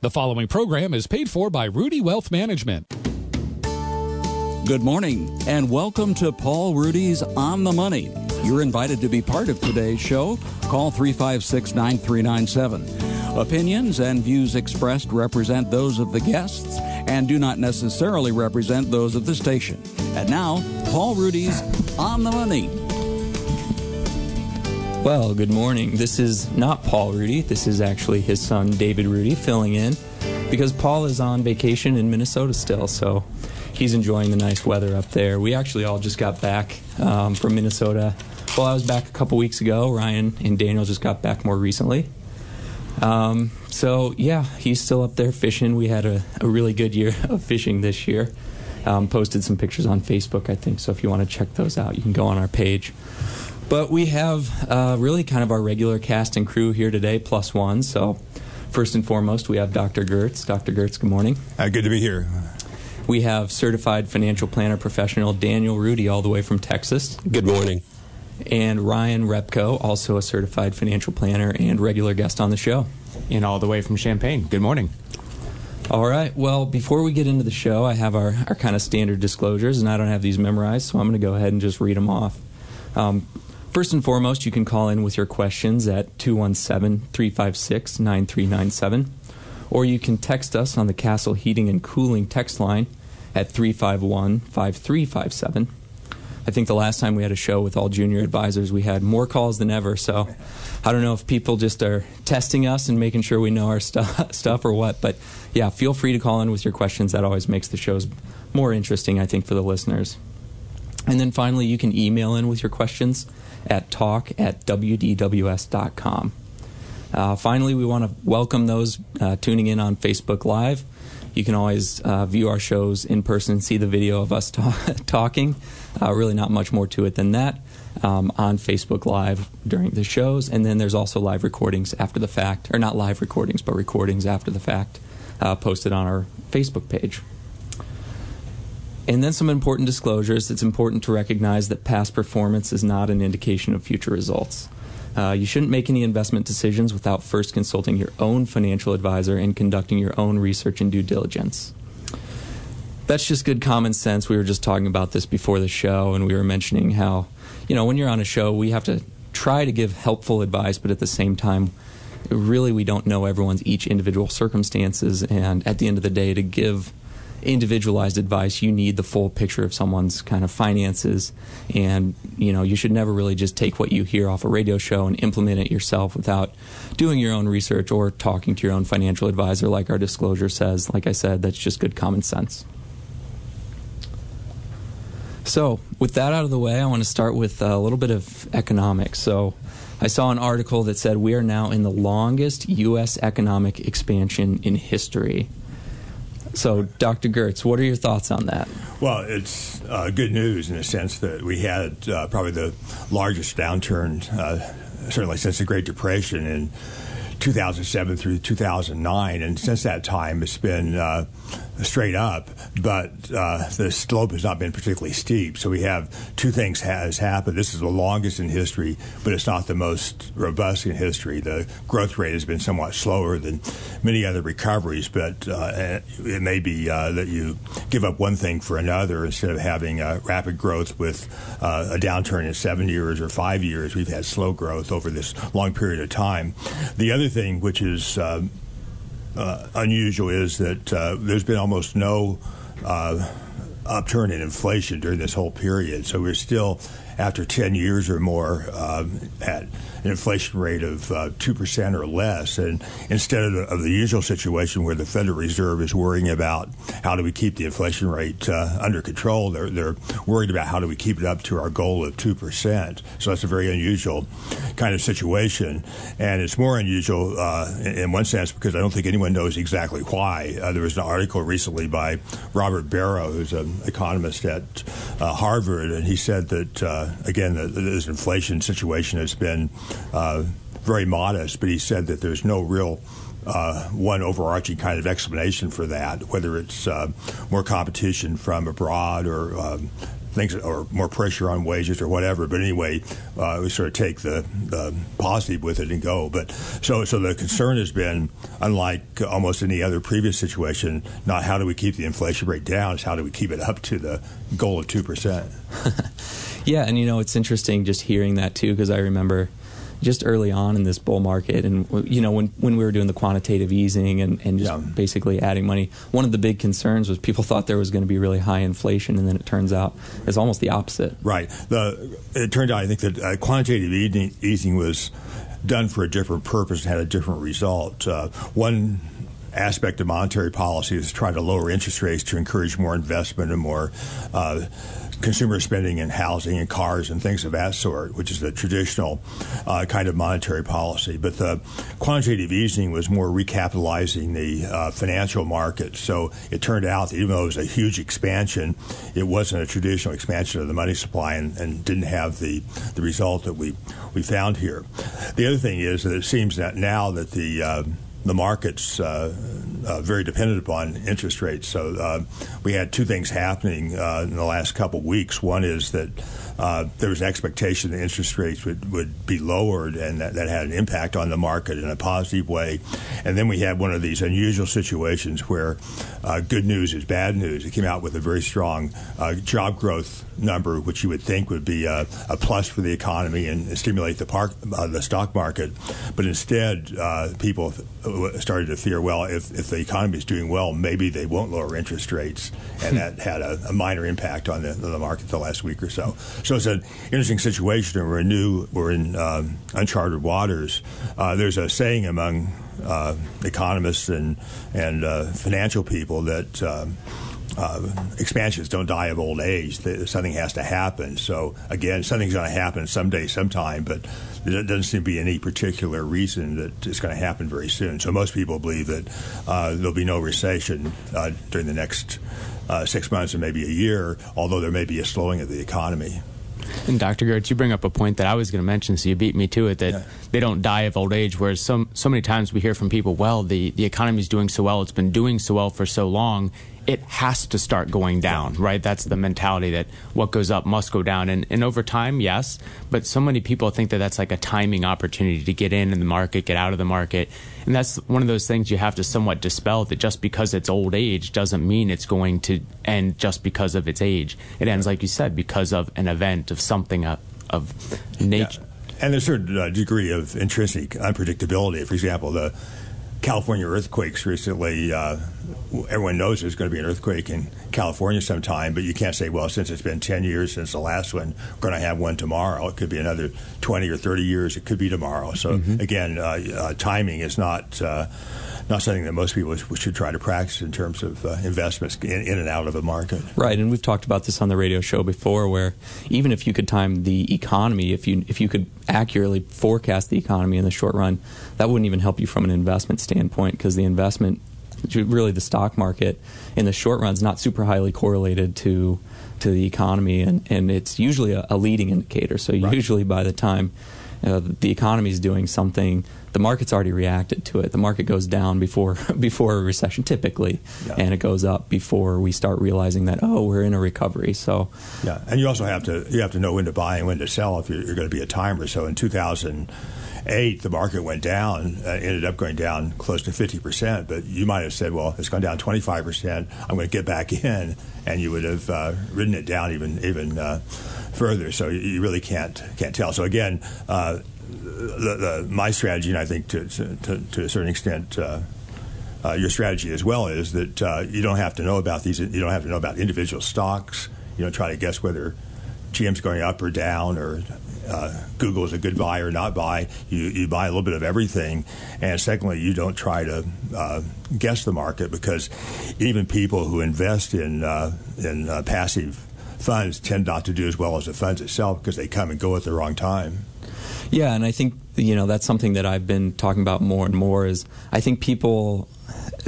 The following program is paid for by Ruedi Wealth Management. Good morning, and welcome to Paul Ruedi's On the Money. You're invited to be part of today's show. Call 356 9397. Opinions and views expressed represent those of the guests and do not necessarily represent those of the station. And now, Paul Ruedi's On the Money. Well, good morning. This is not Paul Ruedi. This is actually his son, David Ruedi, filling in because Paul is on vacation in Minnesota still, so he's enjoying the nice weather up there. We actually all just got back um, from Minnesota. Well, I was back a couple weeks ago. Ryan and Daniel just got back more recently. Um, so, yeah, he's still up there fishing. We had a, a really good year of fishing this year. Um, posted some pictures on Facebook, I think, so if you want to check those out, you can go on our page. But we have uh, really kind of our regular cast and crew here today, plus one. So, first and foremost, we have Dr. Giertz. Dr. Giertz, good morning. Uh, good to be here. We have certified financial planner professional Daniel Ruedi, all the way from Texas. Good morning. And Ryan Repko, also a certified financial planner and regular guest on the show. And all the way from Champaign. Good morning. All right. Well, before we get into the show, I have our, our kind of standard disclosures, and I don't have these memorized, so I'm going to go ahead and just read them off. Um, First and foremost, you can call in with your questions at 217 356 9397, or you can text us on the Castle Heating and Cooling text line at 351 5357. I think the last time we had a show with all junior advisors, we had more calls than ever. So I don't know if people just are testing us and making sure we know our stu- stuff or what. But yeah, feel free to call in with your questions. That always makes the shows more interesting, I think, for the listeners. And then finally, you can email in with your questions at talk at wdws.com. Uh, finally, we want to welcome those uh, tuning in on Facebook Live. You can always uh, view our shows in person, see the video of us ta- talking. Uh, really, not much more to it than that um, on Facebook Live during the shows. And then there's also live recordings after the fact, or not live recordings, but recordings after the fact uh, posted on our Facebook page. And then some important disclosures. It's important to recognize that past performance is not an indication of future results. Uh, you shouldn't make any investment decisions without first consulting your own financial advisor and conducting your own research and due diligence. That's just good common sense. We were just talking about this before the show, and we were mentioning how, you know, when you're on a show, we have to try to give helpful advice, but at the same time, really we don't know everyone's each individual circumstances, and at the end of the day, to give individualized advice you need the full picture of someone's kind of finances and you know you should never really just take what you hear off a radio show and implement it yourself without doing your own research or talking to your own financial advisor like our disclosure says like i said that's just good common sense so with that out of the way i want to start with a little bit of economics so I saw an article that said we are now in the longest U.S. economic expansion in history. So, Dr. Giertz, what are your thoughts on that? Well, it's uh, good news in the sense that we had uh, probably the largest downturn, uh, certainly since the Great Depression in 2007 through 2009, and since that time, it's been uh, straight up, but uh, the slope has not been particularly steep. So we have two things has happened. This is the longest in history, but it's not the most robust in history. The growth rate has been somewhat slower than many other recoveries, but uh, it may be uh, that you give up one thing for another instead of having rapid growth with uh, a downturn in seven years or five years. We've had slow growth over this long period of time. The other thing, which is um, uh, unusual is that uh, there's been almost no uh, upturn in inflation during this whole period. So we're still, after 10 years or more, uh, at an inflation rate of uh, 2% or less. And instead of the, of the, usual situation where the Federal Reserve is worrying about how do we keep the inflation rate uh, under control, they're, they're worried about how do we keep it up to our goal of 2%. So that's a very unusual kind of situation. And it's more unusual uh, in, in, one sense because I don't think anyone knows exactly why. Uh, there was an article recently by Robert Barro, who's an economist at uh, Harvard, and he said that, uh, again, this inflation situation has been uh, very modest, but he said that there's no real uh, one overarching kind of explanation for that, whether it's uh, more competition from abroad or um, things or more pressure on wages or whatever. But anyway, uh, we sort of take the, the positive with it and go. But so so the concern has been, unlike almost any other previous situation, not how do we keep the inflation rate down, it's how do we keep it up to the goal of two percent. yeah, and you know it's interesting just hearing that too because I remember just early on in this bull market, and you know when when we were doing the quantitative easing and, and just yeah. basically adding money, one of the big concerns was people thought there was going to be really high inflation, and then it turns out it's almost the opposite. Right. The, it turned out I think that uh, quantitative easing was done for a different purpose and had a different result. Uh, one aspect of monetary policy is trying to lower interest rates to encourage more investment and more uh, consumer spending in housing and cars and things of that sort, which is the traditional uh, kind of monetary policy. But the quantitative easing was more recapitalizing the uh, financial markets. So it turned out that even though it was a huge expansion, it wasn't a traditional expansion of the money supply and, and didn't have the, the result that we, we found here. The other thing is that it seems that now that the uh, the markets uh, uh, very dependent upon interest rates. So uh, we had two things happening uh, in the last couple of weeks. One is that uh, there was an expectation that interest rates would, would be lowered, and that, that had an impact on the market in a positive way. And then we had one of these unusual situations where uh, good news is bad news. It came out with a very strong uh, job growth number, which you would think would be a, a plus for the economy and stimulate the, park, uh, the stock market. But instead, uh, people started to fear, well, if, if the economy is doing well, maybe they won't lower interest rates. And that had a, a minor impact on the, on the market the last week or so. So it's an interesting situation. We're in new, we're in um, uncharted waters. Uh, there's a saying among uh, economists and and uh, financial people that. Um, uh, expansions don't die of old age. Something has to happen. So again, something's going to happen someday, sometime, but there doesn't seem to be any particular reason that it's going to happen very soon. So most people believe that uh, there'll be no recession uh, during the next uh, six months or maybe a year, although there may be a slowing of the economy. And Dr. Giertz, you bring up a point that I was going to mention, so you beat me to it that yeah. they don't die of old age. Whereas some so many times we hear from people, well, the the economy is doing so well, it's been doing so well for so long, it has to start going down, right? That's the mentality that what goes up must go down. And, and over time, yes, but so many people think that that's like a timing opportunity to get in in the market, get out of the market. And that's one of those things you have to somewhat dispel that just because it's old age doesn't mean it's going to end just because of its age. It ends, like you said, because of an event, of something of, of nature. Yeah. And there's a certain uh, degree of intrinsic unpredictability. For example, the California earthquakes recently. Uh, everyone knows there's going to be an earthquake in California sometime, but you can't say, well, since it's been 10 years since the last one, we're going to have one tomorrow. It could be another 20 or 30 years. It could be tomorrow. So, mm-hmm. again, uh, uh, timing is not. Not something that most people should try to practice in terms of uh, investments in, in, and out of a market. Right, and we've talked about this on the radio show before, where even if you could time the economy, if you if you could accurately forecast the economy in the short run, that wouldn't even help you from an investment standpoint because the investment, really the stock market, in the short run is not super highly correlated to to the economy, and, and it's usually a, a leading indicator. So right. usually by the time uh, the economy is doing something, the market's already reacted to it. The market goes down before before a recession typically, yeah. and it goes up before we start realizing that oh we're in a recovery. So yeah, and you also have to you have to know when to buy and when to sell if you're, you're going to be a timer. So in 2008, the market went down, uh, ended up going down close to 50 percent. But you might have said, well, it's gone down 25 percent. I'm going to get back in, and you would have uh, ridden it down even even uh, further. So you really can't can't tell. So again, uh, the, the, my strategy, and I think to to, to a certain extent. Uh, uh, your strategy as well is that uh, you don't have to know about these. You don't have to know about individual stocks. You don't try to guess whether GM's going up or down, or uh, Google is a good buy or not buy. You, you buy a little bit of everything. And secondly, you don't try to uh, guess the market because even people who invest in uh, in uh, passive funds tend not to do as well as the funds itself because they come and go at the wrong time. Yeah, and I think you know that's something that I've been talking about more and more. Is I think people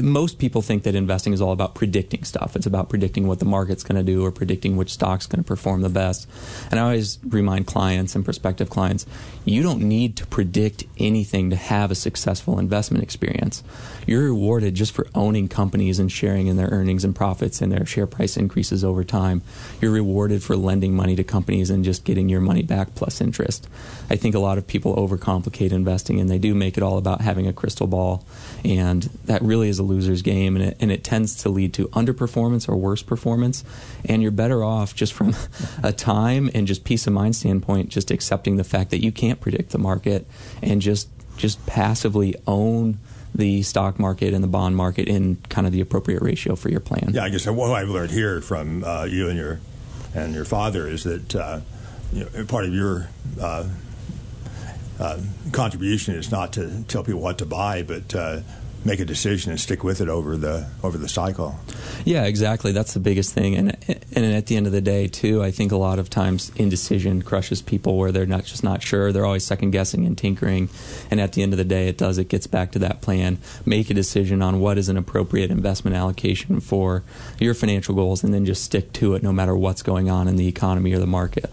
most people think that investing is all about predicting stuff. It's about predicting what the market's going to do or predicting which stock's going to perform the best. And I always remind clients and prospective clients, you don't need to predict anything to have a successful investment experience. You're rewarded just for owning companies and sharing in their earnings and profits and their share price increases over time. You're rewarded for lending money to companies and just getting your money back plus interest. I think a lot of people overcomplicate investing and they do make it all about having a crystal ball. And that really is a loser's game and it, and it tends to lead to underperformance or worse performance. And you're better off just from a time and just peace of mind standpoint, just accepting the fact that you can't predict the market and just just passively own the stock market and the bond market in kind of the appropriate ratio for your plan. Yeah, I guess what I've learned here from uh, you and your and your father is that uh, you know, part of your uh, uh contribution is not to tell people what to buy, but uh, make a decision and stick with it over the over the cycle. Yeah, exactly. That's the biggest thing, and and at the end of the day, too, I think a lot of times indecision crushes people where they're not just not sure. They're always second guessing and tinkering, and at the end of the day, it does. It gets back to that plan. Make a decision on what is an appropriate investment allocation for your financial goals, and then just stick to it no matter what's going on in the economy or the market.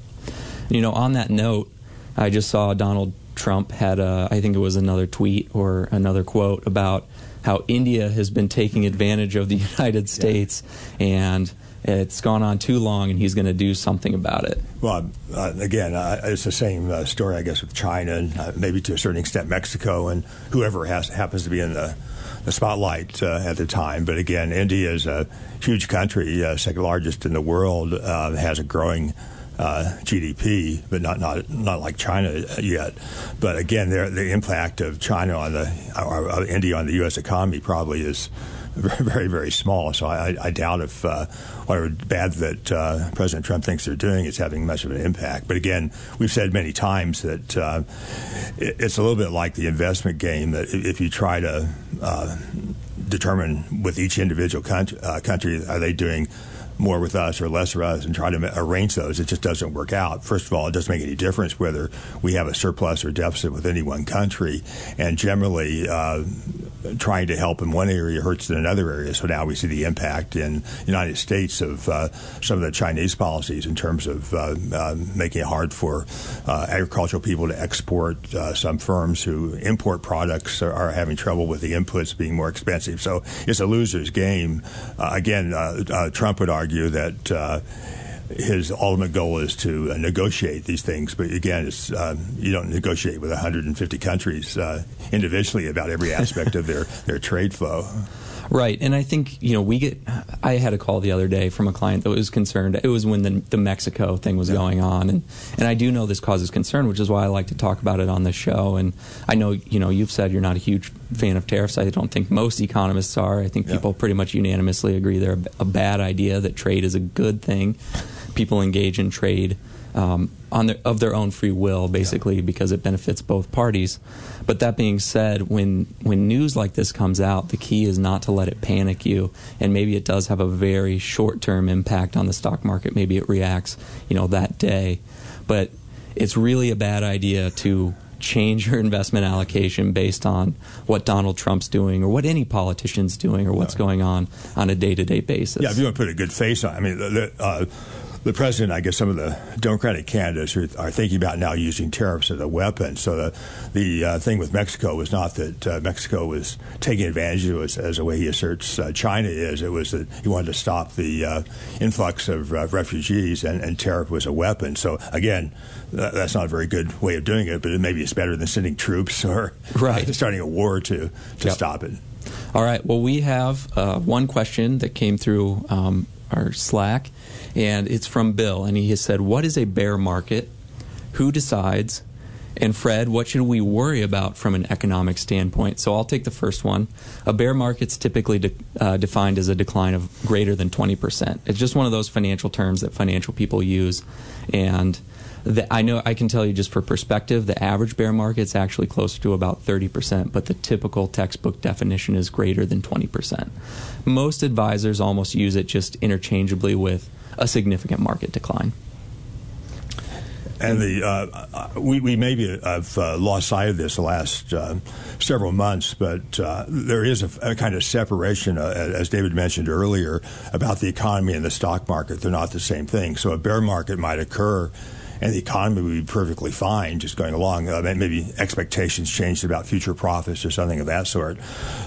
You know, on that note, I just saw Donald Trump had a, I think it was another tweet or another quote about how India has been taking advantage of the United States yeah. and it's gone on too long and he's going to do something about it. Well, uh, again, uh, it's the same uh, story, I guess, with China and uh, maybe to a certain extent Mexico and whoever has, happens to be in the, the spotlight uh, at the time. But again, India is a huge country, uh, second largest in the world, has a growing uh, GDP, but not, not not like China yet. But again, the impact of China on the or India on the U.S. economy probably is very very small. So I, I doubt if uh, whatever bad that uh, President Trump thinks they're doing is having much of an impact. But again, we've said many times that uh, it, it's a little bit like the investment game that if you try to uh, determine with each individual country, uh, country are they doing more with us or less with us and try to arrange those. It just doesn't work out. First of all, it doesn't make any difference whether we have a surplus or deficit with any one country. And generally, uh, trying to help in one area hurts in another area. So now we see the impact in the United States of uh, some of the Chinese policies in terms of uh, uh making it hard for uh, agricultural people to export. Uh, some firms who import products are, are, having trouble with the inputs being more expensive. So it's a loser's game. again, Trump would argue that his ultimate goal is to uh, negotiate these things. But again, uh, you don't negotiate with 150 countries uh, individually about every aspect of their, their trade flow. Right, and I think you know we get. I had a call the other day from a client that was concerned. It was when the, the Mexico thing was yeah. going on, and and I do know this causes concern, which is why I like to talk about it on the show. And I know you know you've said you're not a huge fan of tariffs. I don't think most economists are. I think people pretty much unanimously agree they're a, a bad idea. That trade is a good thing people engage in trade um, on their, of their own free will, basically, yeah. because it benefits both parties. But that being said, when when news like this comes out, the key is not to let it panic you. And maybe it does have a very short term impact on the stock market. Maybe it reacts, you know, that day. But it's really a bad idea to change your investment allocation based on what Donald Trump's doing or what any politician's doing or what's going on on a day to day basis. Yeah, if you want to put a good face on, I mean, uh, the president, I guess some of the Democratic candidates are, are, thinking about now using tariffs as a weapon. So the the uh, thing with Mexico was not that uh, Mexico was taking advantage of it as, a way he asserts uh, China is. It was that he wanted to stop the uh, influx of uh, refugees, and, and, tariff was a weapon. So again, that's not a very good way of doing it, but maybe it's better than sending troops or right. starting a war to to yep. stop it. All right. Well, we have uh, one question that came through um, our Slack and it's from Bill, and he has said, "What is a bear market? Who decides?" And Fred, what should we worry about from an economic standpoint? So I'll take the first one. A bear market's typically de- uh, defined as a decline of greater than 20%. It's just one of those financial terms that financial people use. And the, I know I can tell you just for perspective, the average bear market's actually closer to about 30%, but the typical textbook definition is greater than 20%. Most advisors almost use it just interchangeably with a significant market decline. and the uh, we, we maybe have uh, lost sight of this the last uh, several months, but uh, there is a, a, kind of separation, uh, as David mentioned earlier, about the economy and the stock market. They're not the same thing. So a bear market might occur and the economy would be perfectly fine just going along. Uh, maybe expectations changed about future profits or something of that sort.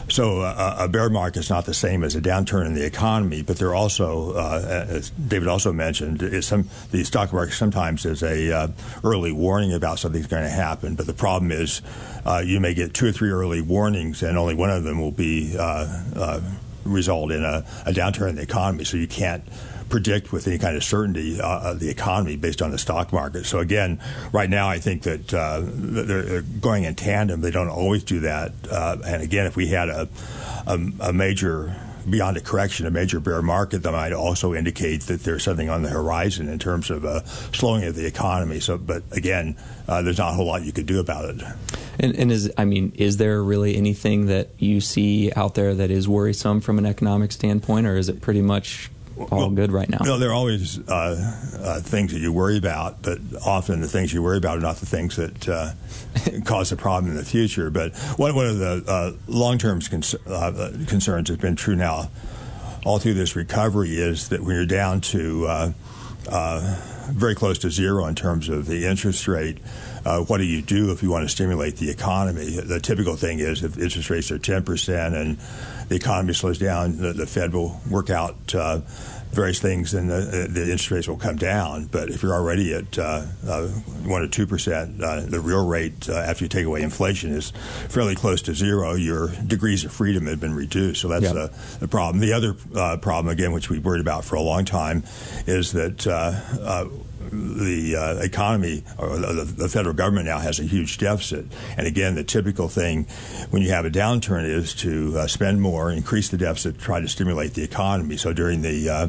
So uh, a bear market is not the same as a downturn in the economy, but there also, uh, as David also mentioned, some the stock market sometimes is a uh, early warning about something's going to happen. But the problem is, uh, you may get two or three early warnings, and only one of them will be uh, result in a, a downturn in the economy. So you can't predict with any kind of certainty uh, uh, the economy based on the stock market. So again, right now I think that uh, they're going in tandem. They don't always do that. Uh, and again, if we had a, a, a major beyond a correction, a major bear market that might also indicate that there's something on the horizon in terms of a slowing of the economy. So, but again, uh, there's not a whole lot you could do about it. And, and, is I mean, is there really anything that you see out there that is worrisome from an economic standpoint, or is it pretty much all well, good right now? No, there are always uh, uh, things that you worry about, but often the things you worry about are not the things that uh, cause a problem in the future. But one, one of the uh, long term cons- uh, concerns has been true now all through this recovery is that when you're down to uh, very close to zero in terms of the interest rate, uh, what do you do if you want to stimulate the economy? The typical thing is if interest rates are 10% and the economy slows down, the, the Fed will work out uh, various things and the, the, interest rates will come down. But if you're already at uh, uh, 1 or 2%, uh, the real rate uh, after you take away inflation is fairly close to zero. Your degrees of freedom have been reduced. So that's yep. the, the, problem. The other uh, problem, again, which we've worried about for a long time, is that the uh, economy or the, the, federal government now has a huge deficit. And again, the typical thing when you have a downturn is to uh, spend more, increase the deficit, try to stimulate the economy. So during the uh,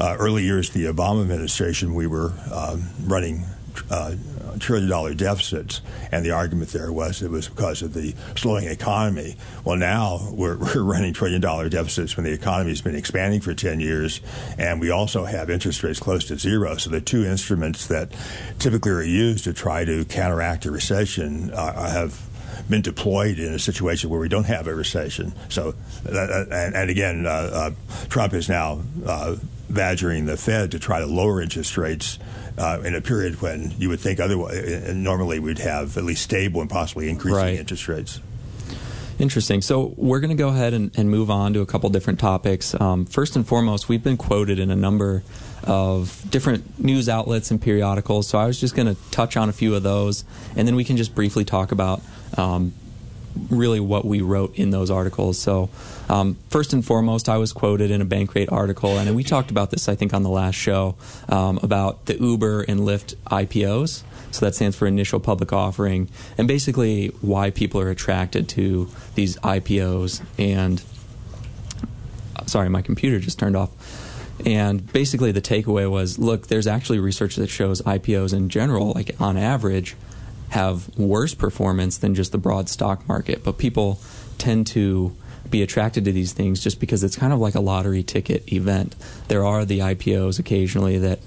uh early years of the Obama administration, we were um, running uh, trillion dollar deficits, and the argument there was it was because of the slowing economy. Well, now we're, we're running trillion dollar deficits when the economy has been expanding for 10 years, and we also have interest rates close to zero. So the two instruments that typically are used to try to counteract a recession uh, have been deployed in a situation where we don't have a recession. So, uh, and, and, again, uh, uh, Trump is now uh, badgering the Fed to try to lower interest rates uh, in a period when you would think otherwise, normally we'd have at least stable and possibly increasing right. interest rates. Interesting. So we're going to go ahead and, and, move on to a couple different topics. Um, first and foremost, we've been quoted in a number of different news outlets and periodicals. So I was just going to touch on a few of those, and then we can just briefly talk about um, really what we wrote in those articles. So, um, first and foremost, I was quoted in a Bankrate article, and we talked about this, I think, on the last show um, about the Uber and Lyft IPOs. So that stands for initial public offering, and basically why people are attracted to these IPOs. And sorry, my computer just turned off. And basically, the takeaway was look, there's actually research that shows IPOs in general, like on average, have worse performance than just the broad stock market. But people tend to be attracted to these things just because it's kind of like a lottery ticket event. There are the IPOs occasionally that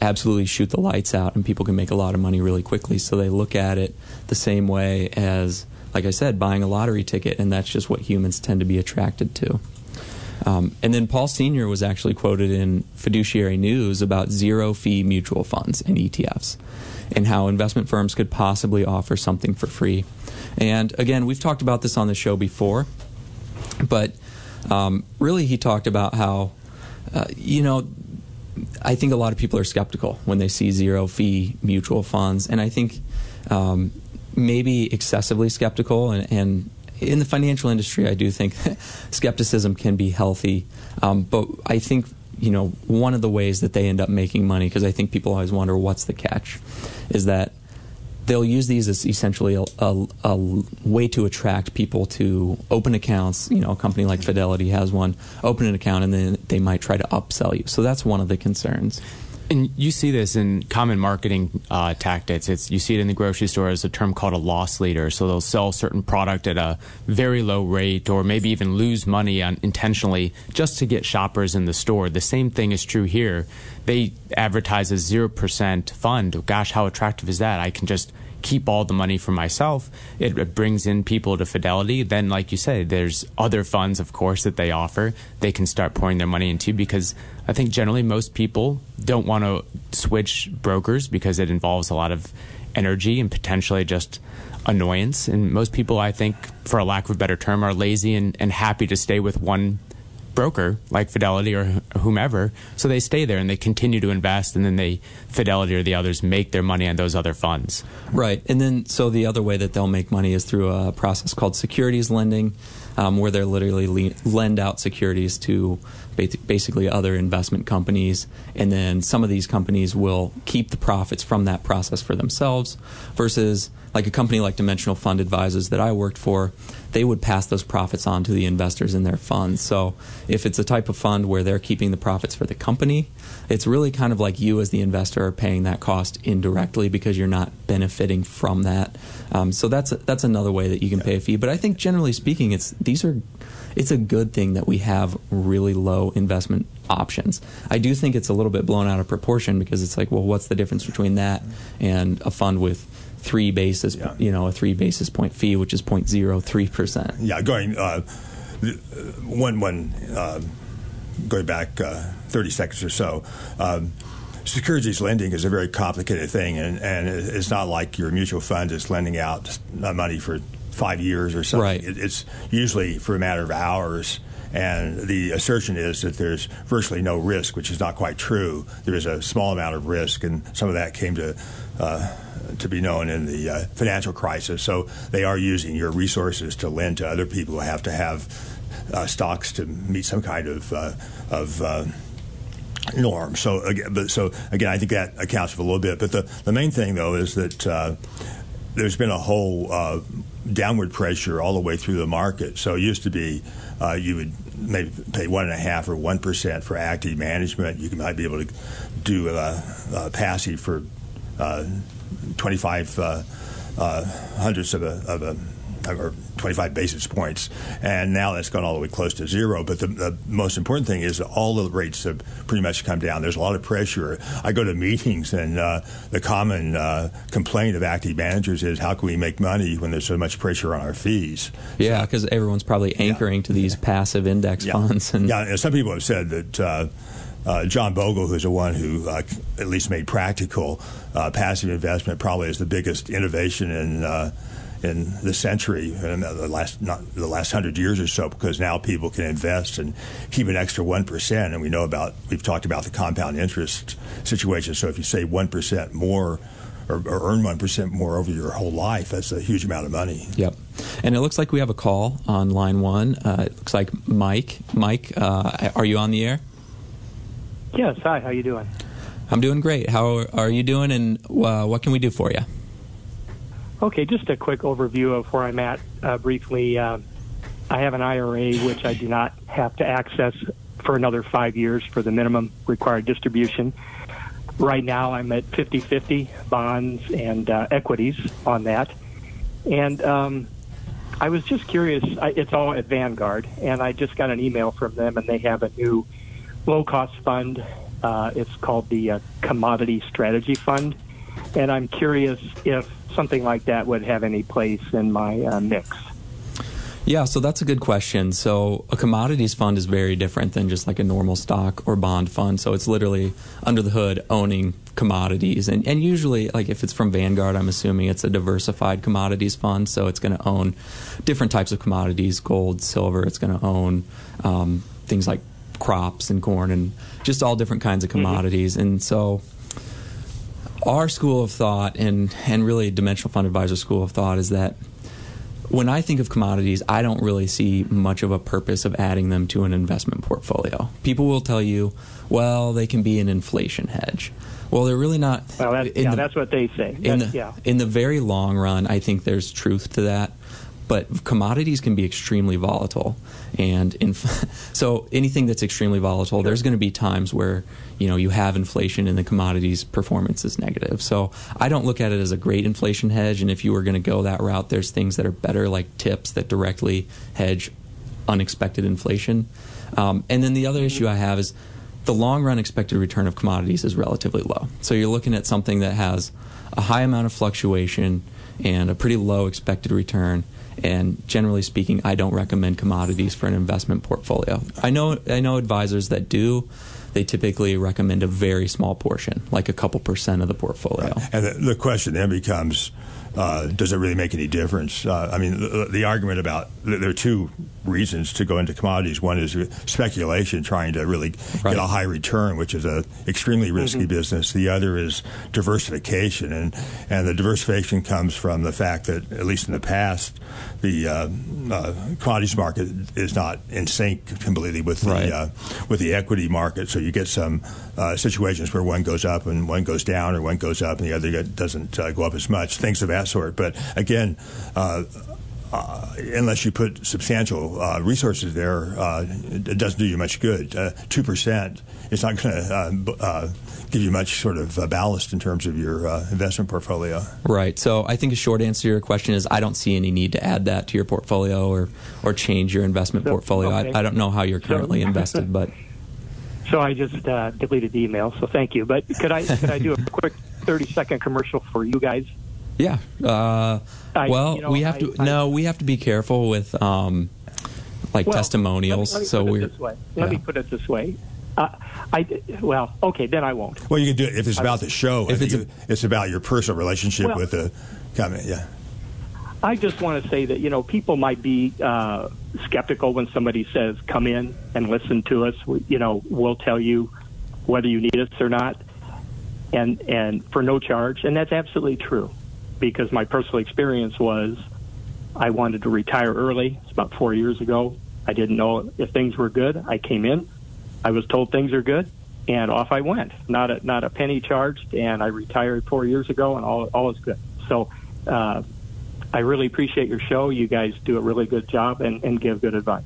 absolutely shoot the lights out and people can make a lot of money really quickly. So they look at it the same way as, like I said, buying a lottery ticket, and that's just what humans tend to be attracted to. Um, and then Paul Senior was actually quoted in Fiduciary News about zero fee mutual funds and ETFs and how investment firms could possibly offer something for free. And again, we've talked about this on the show before, but um, really he talked about how, uh, you know, I think a lot of people are skeptical when they see zero fee mutual funds, and I think um, maybe excessively skeptical. And, and, in the financial industry, I do think skepticism can be healthy, um, but I think you know, one of the ways that they end up making money, because I think people always wonder what's the catch, is that they'll use these as essentially a, a, a, way to attract people to open accounts. You know, a company like Fidelity has one, open an account, and then they might try to upsell you. So that's one of the concerns. And you see this in common marketing uh, tactics. It's you see it in the grocery store as a term called a loss leader. So they'll sell certain product at a very low rate, or maybe even lose money on, intentionally just to get shoppers in the store. The same thing is true here. They advertise a zero percent fund. Gosh, how attractive is that? I can just keep all the money for myself. It, it, brings in people to Fidelity. Then, like you said, there's other funds, of course, that they offer. They can start pouring their money into because I think generally most people don't want to switch brokers because it involves a lot of energy and potentially just annoyance. And most people, I think, for a lack of a better term, are lazy and, and happy to stay with one broker like Fidelity or whomever. So they stay there and they continue to invest, and then they Fidelity or the others make their money on those other funds. Right, and then so the other way that they'll make money is through a process called securities lending, um, where they literally le- lend out securities to basically other investment companies, and then some of these companies will keep the profits from that process for themselves, versus like a company like Dimensional Fund Advisors that I worked for, they would pass those profits on to the investors in their funds. So if it's a type of fund where they're keeping the profits for the company, it's really kind of like you as the investor are paying that cost indirectly because you're not benefiting from that. Um, so that's that's another way that you can pay a fee. But I think generally speaking, it's these are it's a good thing that we have really low investment options. I do think it's a little bit blown out of proportion because it's like, well, what's the difference between that and a fund with three basis, yeah. you know, a three basis point fee, which is 0.03 percent. Yeah, going uh, one one uh, going back uh, 30 seconds or so. Um, securities lending is a very complicated thing, and, and it's not like your mutual fund is lending out money for five years or something. Right. it's usually for a matter of hours. And the assertion is that there's virtually no risk, which is not quite true. There is a small amount of risk, and some of that came to uh, to be known in the uh, financial crisis. So they are using your resources to lend to other people who have to have uh, stocks to meet some kind of uh, of uh, norm. So again, but so again, I think that accounts for a little bit. But the the main thing though is that there's been a whole downward pressure all the way through the market. So it used to be uh, you would maybe pay one and a half or one percent for active management. You might be able to do a, uh, passive for 25 uh, uh, hundredths of a, of a or 25 basis points, and now that's gone all the way close to zero. But the, the, most important thing is that all the rates have pretty much come down. There's a lot of pressure. I go to meetings, and uh, the common uh, complaint of active managers is, "How can we make money when there's so much pressure on our fees?" Yeah, because so, everyone's probably anchoring yeah. to these passive index yeah. funds. And yeah, and some people have said that. Uh, uh, John Bogle, who's the one who uh, at least made practical uh, passive investment, probably is the biggest innovation in uh, in the century, in the last not the last hundred years or so, because now people can invest and keep an extra one percent. And we know about we've talked about the compound interest situation. So if you save one percent more. Or, or earn one percent more over your whole life. That's a huge amount of money. Yep. And it looks like we have a call on line one. Uh, it looks like Mike. Mike, uh, are you on the air? Yes. Hi. How you doing? I'm doing great. How are you doing? And uh, what can we do for you? Okay, just a quick overview of where I'm at. Uh, briefly, uh, I have an IRA which I do not have to access for another five years for the minimum required distribution. Right now, I'm at 50 50 bonds and uh, equities on that. And um, I was just curious, I, it's all at Vanguard, and I just got an email from them, and they have a new low cost fund. Uh, it's called the uh, Commodity Strategy Fund. And I'm curious if something like that would have any place in my uh, mix. Yeah, so that's a good question. So a commodities fund is very different than just like a normal stock or bond fund. So it's literally under the hood owning commodities. And, and usually, like if it's from Vanguard, I'm assuming it's a diversified commodities fund. So it's going to own different types of commodities gold, silver. It's going to own um, things like crops and corn and just all different kinds of mm-hmm. commodities. Mm-hmm. And so our school of thought and and really dimensional fund advisor school of thought is that when I think of commodities, I don't really see much of a purpose of adding them to an investment portfolio. People will tell you, well, they can be an inflation hedge. Well, they're really not. Well, that's, yeah, the, that's what they say. In the, yeah. yeah. in the very long run, I think there's truth to that. But commodities can be extremely volatile, and inf- so anything that's extremely volatile, there's going to be times where you know you have inflation and the commodities performance is negative. So I don't look at it as a great inflation hedge. And if you were going to go that route, there's things that are better, like TIPS that directly hedge unexpected inflation. Um, and then the other issue I have is the long run expected return of commodities is relatively low. So you're looking at something that has a high amount of fluctuation and a pretty low expected return. And generally speaking, I don't recommend commodities for an investment portfolio. I know I know advisors that do. They typically recommend a very small portion, like a couple percent of the portfolio. Right. And the, the question then becomes uh, does it really make any difference? Uh, I mean, the, the, argument about there are two reasons to go into commodities. One is speculation, trying to really right. get a high return, which is an extremely risky mm-hmm. business. The other is diversification, and and the diversification comes from the fact that at least in the past, the uh, uh commodities market is not in sync completely with the right. Uh, with the equity market. So you get some uh, situations where one goes up and one goes down, or one goes up and the other doesn't go up as much. Things of that sort. But again, uh, uh, unless you put substantial uh, resources there, uh, it doesn't do you much good. Uh, two percent is not going to uh, give you much sort of ballast in terms of your investment portfolio. Right. So I think a short answer to your question is I don't see any need to add that to your portfolio or or change your investment so, portfolio. Okay. I, I, don't know how you're currently so, invested, but. So I just deleted the email. So thank you. But could I could I do a quick thirty second commercial for you guys? Yeah. Uh, I, well, you know, we have I, to. I, no, we have to be careful with um, like well, testimonials. Let me, let me so we're. Let yeah. me put it this way. Uh, I well, okay, then I won't. Well, you can do it if it's about the show. If it's, a, it's about your personal relationship well, with the comment. Yeah. I just want to say that you know people might be uh, skeptical when somebody says come in and listen to us. We, you know, we'll tell you whether you need us or not, and and for no charge, and that's absolutely true because my personal experience was I wanted to retire early. It's about four years ago. I didn't know if things were good. I came in. I was told things are good, and off I went. Not a not a penny charged, and I retired four years ago, and all all is good. So. Uh, I really appreciate your show. You guys do a really good job and, and give good advice.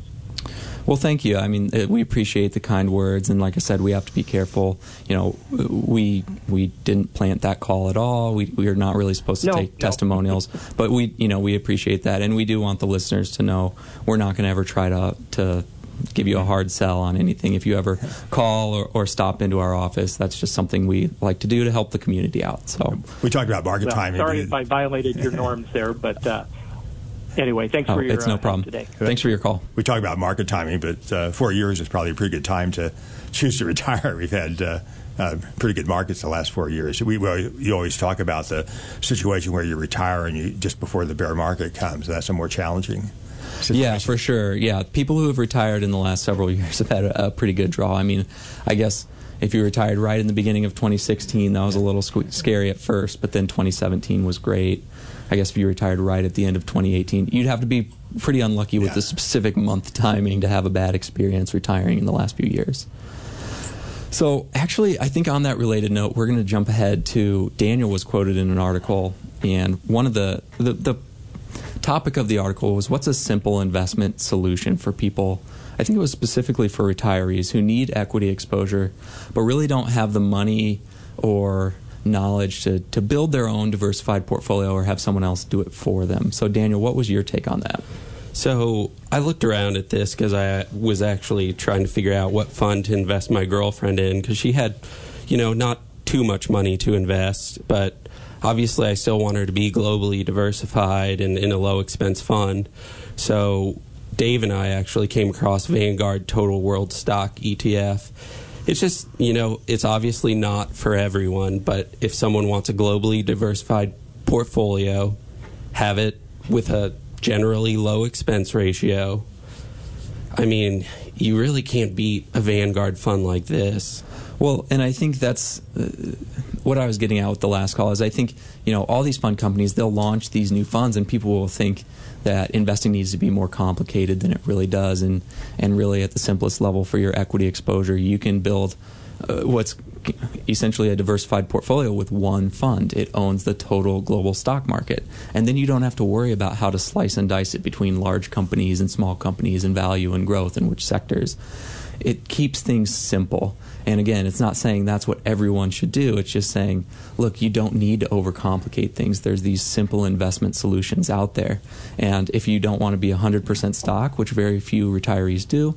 Well, thank you. I mean, uh, we appreciate the kind words, and like I said, we have to be careful. You know, we we didn't plant that call at all. We we are not really supposed to no, take no. testimonials, but we you know we appreciate that, and we do want the listeners to know we're not going to ever try to to give you a hard sell on anything. If you ever call or, or, stop into our office, that's just something we like to do to help the community out. So we talked about market well, timing. Sorry if I violated your norms there, but. Uh, anyway, thanks oh, for your it's no uh, problem. today. Thanks for your call. We talk about market timing, but uh, four years is probably a pretty good time to choose to retire. We've had uh, uh, pretty good markets the last four years. We well, you always talk about the situation where you retire and you just before the bear market comes. That's a more challenging. Situation. Yeah, for sure. Yeah, people who have retired in the last several years have had a, a pretty good draw. I mean, I guess if you retired right in the beginning of 2016, that was a little sc- scary at first, but then 2017 was great. I guess if you retired right at the end of 2018, you'd have to be pretty unlucky with yeah. the specific month timing to have a bad experience retiring in the last few years. So, actually, I think on that related note, we're going to jump ahead to Daniel was quoted in an article, and one of the, the, the topic of the article was what's a simple investment solution for people I think it was specifically for retirees who need equity exposure, but really don't have the money or knowledge to, to build their own diversified portfolio or have someone else do it for them. So, Daniel, what was your take on that? So, I looked around at this because I was actually trying to figure out what fund to invest my girlfriend in because she had, you know, not too much money to invest, but obviously I still want her to be globally diversified and in a low expense fund. So, Dave and I actually came across Vanguard Total World Stock ETF it's just you know it's obviously not for everyone but if someone wants a globally diversified portfolio have it with a generally low expense ratio i mean you really can't beat a vanguard fund like this. Well and i think that's uh, what i was getting at with the last call is i think you know all these fund companies they'll launch these new funds and people will think that investing needs to be more complicated than it really does, and and really at the simplest level for your equity exposure, you can build uh, what's essentially a diversified portfolio with one fund. It owns the total global stock market. And then you don't have to worry about how to slice and dice it between large companies and small companies and value and growth and which sectors. It keeps things simple. And again, it's not saying that's what everyone should do. It's just saying, look, you don't need to overcomplicate things. There's these simple investment solutions out there. And if you don't want to be 100% stock, which very few retirees do,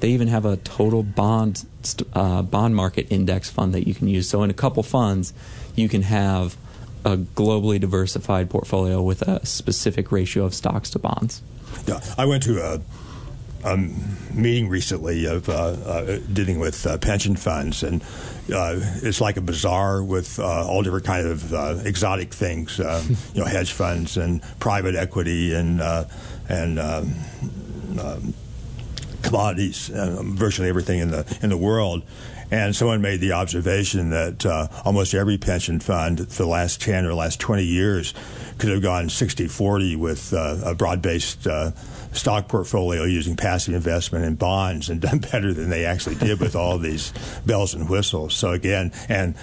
they even have a total bond uh, bond market index fund that you can use. So in a couple funds, you can have a globally diversified portfolio with a specific ratio of stocks to bonds. Yeah, I went to a a meeting recently of uh, uh, dealing with uh, pension funds, and uh, it's like a bazaar with uh, all different kind of uh, exotic things, you know, hedge funds and private equity and and um, um, commodities, uh, virtually everything in the in the world. And someone made the observation that uh, almost every pension fund for the last ten or last twenty years could have gone 60-40 with uh, a broad-based stock portfolio using passive investment in bonds and done better than they actually did with all these bells and whistles. So again, and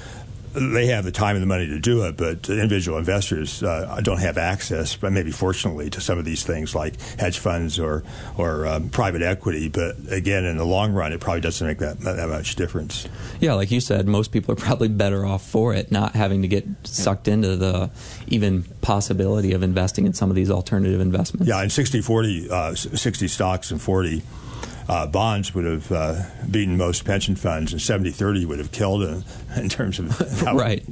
they have the time and the money to do it, but individual investors uh, don't have access, but maybe fortunately, to some of these things like hedge funds or or um, private equity. But again, in the long run, it probably doesn't make that that much difference. Yeah, like you said, most people are probably better off for it, not having to get sucked into the even possibility of investing in some of these alternative investments. Yeah, in 60 40, uh, 60 stocks and 40 uh, bonds would have uh, beaten most pension funds, and 70 30 would have killed in, in terms of. right.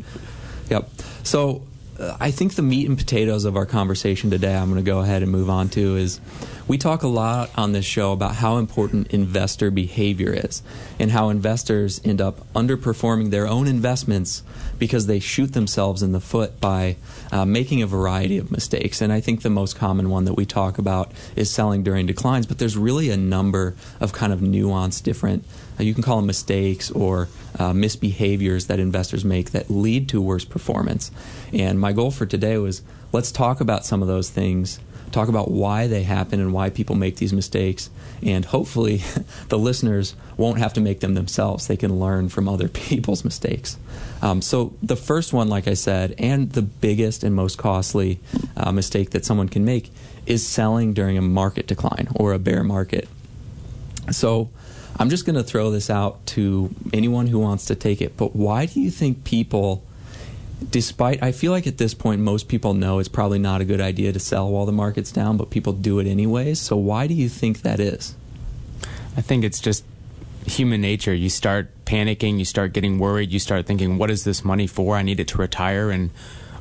Yep. So I think the meat and potatoes of our conversation today, I'm going to go ahead and move on to, is we talk a lot on this show about how important investor behavior is and how investors end up underperforming their own investments because they shoot themselves in the foot by uh, making a variety of mistakes. And I think the most common one that we talk about is selling during declines, but there's really a number of kind of nuanced, different, uh, you can call them mistakes or uh, misbehaviors that investors make that lead to worse performance. And my goal for today was let's talk about some of those things talk about why they happen and why people make these mistakes. And hopefully, the listeners won't have to make them themselves. They can learn from other people's mistakes. Um, so, the first one, like I said, and the biggest and most costly uh, mistake that someone can make is selling during a market decline or a bear market. So, I'm just going to throw this out to anyone who wants to take it. But why do you think people despite I feel like at this point most people know it's probably not a good idea to sell while the market's down, but people do it anyways. So why do you think that is? I think it's just human nature. You start panicking, you start getting worried, you start thinking, what is this money for? I need it to retire and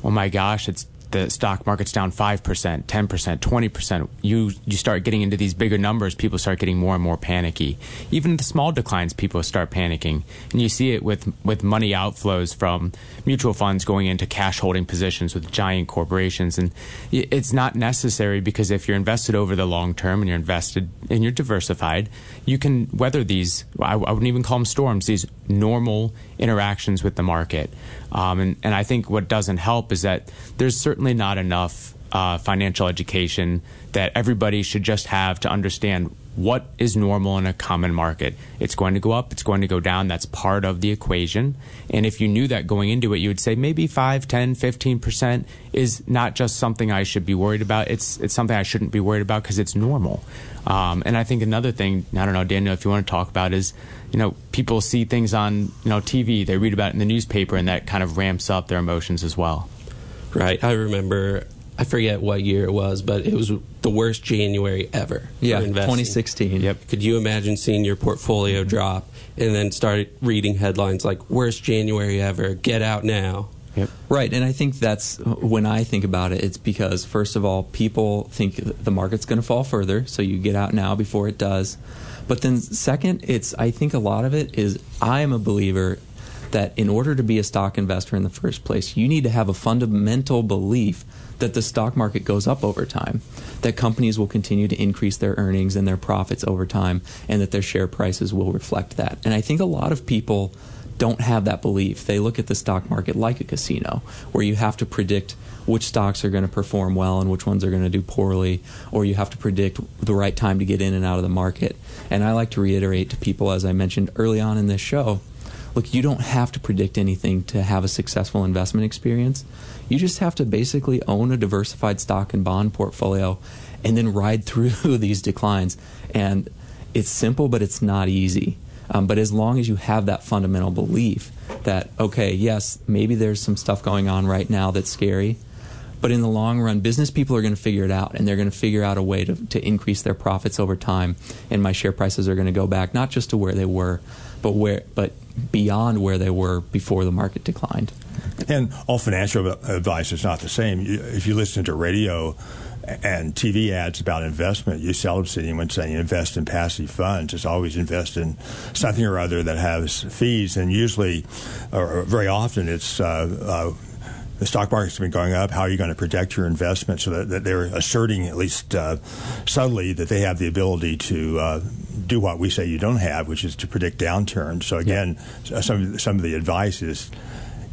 oh my gosh, it's the stock market's down 5%, 10%, 20%, you, you start getting into these bigger numbers, people start getting more and more panicky. Even the small declines, people start panicking. And you see it with, with money outflows from mutual funds going into cash holding positions with giant corporations. And it's not necessary because if you're invested over the long term and you're invested and you're diversified, you can weather these, I, I wouldn't even call them storms, these normal interactions with the market. Um, and, and I think what doesn't help is that there's certainly not enough uh, financial education that everybody should just have to understand what is normal in a common market. It's going to go up, it's going to go down. That's part of the equation. And if you knew that going into it, you would say maybe 5, 10, 15% is not just something I should be worried about. It's, it's something I shouldn't be worried about because it's normal. Um, and I think another thing, I don't know, Daniel, if you want to talk about is, you know, people see things on, you know, TV, they read about it in the newspaper, and that kind of ramps up their emotions as well. Right. I remember I forget what year it was, but it was the worst January ever. Yeah, 2016. Yep. Could you imagine seeing your portfolio mm-hmm. drop and then start reading headlines like "Worst January ever, get out now"? Yep. Right, and I think that's when I think about it. It's because first of all, people think the market's going to fall further, so you get out now before it does. But then second, it's I think a lot of it is I am a believer that in order to be a stock investor in the first place, you need to have a fundamental belief that the stock market goes up over time, that companies will continue to increase their earnings and their profits over time, and that their share prices will reflect that. And I think a lot of people don't have that belief. They look at the stock market like a casino, where you have to predict which stocks are going to perform well and which ones are going to do poorly, or you have to predict the right time to get in and out of the market. And I like to reiterate to people, as I mentioned early on in this show, look, you don't have to predict anything to have a successful investment experience. You just have to basically own a diversified stock and bond portfolio and then ride through these declines. And it's simple, but it's not easy. Um, but as long as you have that fundamental belief that, okay, yes, maybe there's some stuff going on right now that's scary, but in the long run, business people are going to figure it out and they're going to figure out a way to, to increase their profits over time. And my share prices are going to go back not just to where they were, but where, but beyond where they were before the market declined. And all financial advice is not the same. If you listen to radio and TV ads about investment, you seldom see anyone saying invest in passive funds. It's always invest in something or other that has fees, and usually, or very often, it's uh, uh, the stock market's been going up. How are you going to protect your investment so that, that they're asserting, at least uh, subtly, that they have the ability to uh, do what we say you don't have, which is to predict downturns. So again, yeah. some some of the advice is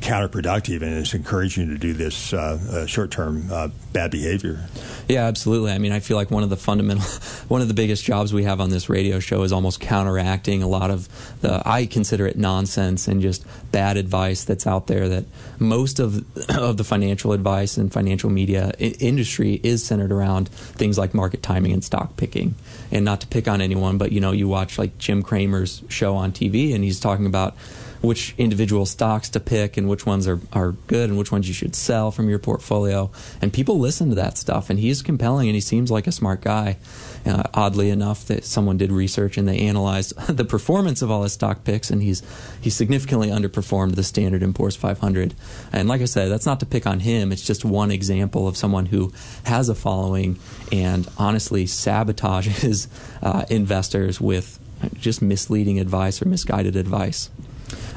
counterproductive and it's encouraging to do this uh, uh, short-term uh, bad behavior. Yeah, absolutely. I mean, I feel like one of the fundamental, one of the biggest jobs we have on this radio show is almost counteracting a lot of the I consider it nonsense and just bad advice that's out there. That most of of the financial advice and financial media I- industry is centered around things like market timing and stock picking. And not to pick on anyone, but you know, you watch like Jim Cramer's show on TV, and he's talking about which individual stocks to pick and which ones are, are good and which ones you should sell from your portfolio. And people listen to that stuff, and he's compelling and he seems like a smart guy. Uh, oddly enough, that someone did research and they analyzed the performance of all his stock picks, and he's he's significantly underperformed the Standard and Poor's 500. And like I said, that's not to pick on him. It's just one example of someone who has a following and honestly sabotages uh, investors with just misleading advice or misguided advice.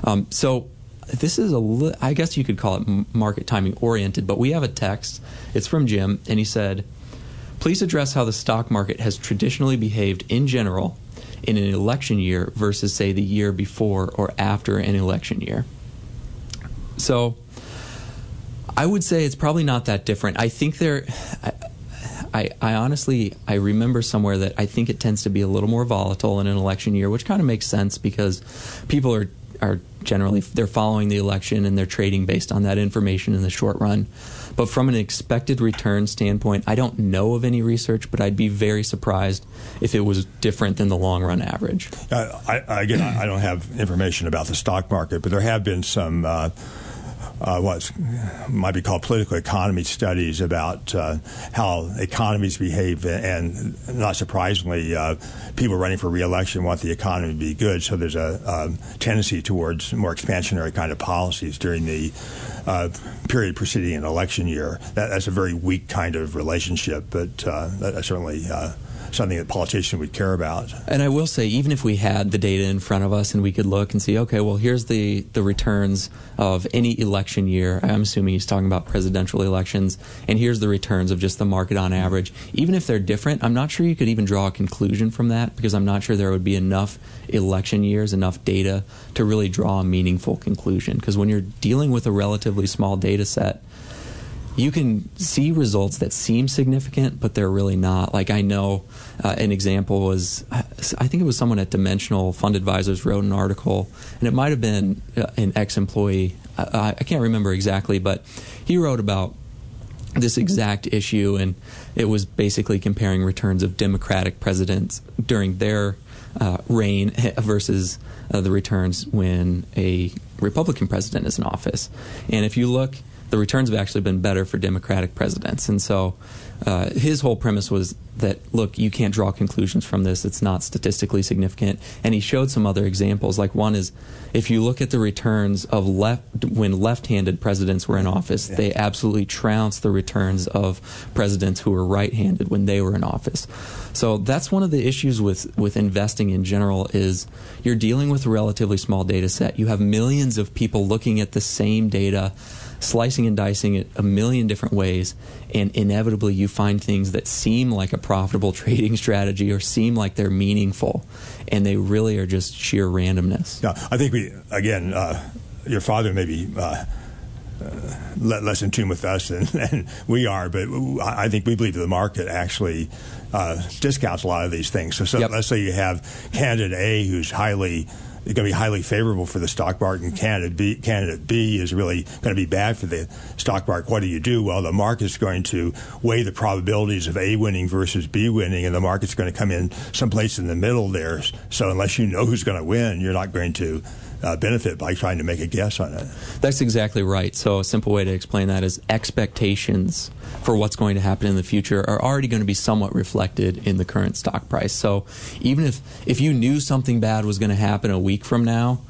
Um, so this is a I guess you could call it market timing oriented, but we have a text. It's from Jim, and he said, "Please address how the stock market has traditionally behaved in general in an election year versus, say, the year before or after an election year." So, I would say it's probably not that different. I think there. I, I, honestly I remember somewhere that I think it tends to be a little more volatile in an election year, which kind of makes sense because people are are generally they're following the election and they're trading based on that information in the short run. But from an expected return standpoint, I don't know of any research, but I'd be very surprised if it was different than the long run average. Uh, I, again, I don't have information about the stock market, but there have been some. Uh, uh, what might be called political economy studies about uh, how economies behave, and not surprisingly, uh, people running for reelection want the economy to be good. So there's a, a tendency towards more expansionary kind of policies during the uh, period preceding an election year. That, that's a very weak kind of relationship, but uh, certainly uh, something that politicians would care about. And I will say, even if we had the data in front of us and we could look and see, okay, well, here's the, the returns of any election year. I'm assuming he's talking about presidential elections, and here's the returns of just the market on average. Even if they're different, I'm not sure you could even draw a conclusion from that because I'm not sure there would be enough election years, enough data to really draw a meaningful conclusion. Because when you're dealing with a relatively small data set, you can see results that seem significant, but they're really not. Like I know uh, an example was, I think it was someone at Dimensional Fund Advisors wrote an article, and it might have been uh, an ex-employee. I, I can't remember exactly, but he wrote about this exact issue, and it was basically comparing returns of Democratic presidents during their uh, reign versus uh, the returns when a Republican president is in office. And if you look the returns have actually been better for Democratic presidents. And so uh, his whole premise was that, look, you can't draw conclusions from this. It's not statistically significant. And he showed some other examples. Like one is if you look at the returns of left, when left handed presidents were in office, yeah. they absolutely trounced the returns of presidents who were right handed when they were in office. So that's one of the issues with, with investing in general is you're dealing with a relatively small data set. You have millions of people looking at the same data slicing and dicing it a million different ways, and inevitably you find things that seem like a profitable trading strategy or seem like they're meaningful, and they really are just sheer randomness. Yeah, I think we again, uh, your father maybe. Uh, uh, less in tune with us than, than, we are, but I think we believe the market actually uh, discounts a lot of these things. So, so yep. let's say you have candidate A who's highly going to be highly favorable for the stock market, and candidate B, candidate B is really going to be bad for the stock market. What do you do? Well, the market's going to weigh the probabilities of A winning versus B winning, and the market's going to come in someplace in the middle there. So unless you know who's going to win, you're not going to uh, benefit by trying to make a guess on it. That's exactly right. So a simple way to explain that is expectations for what's going to happen in the future are already going to be somewhat reflected in the current stock price. So even if if you knew something bad was going to happen a week from now,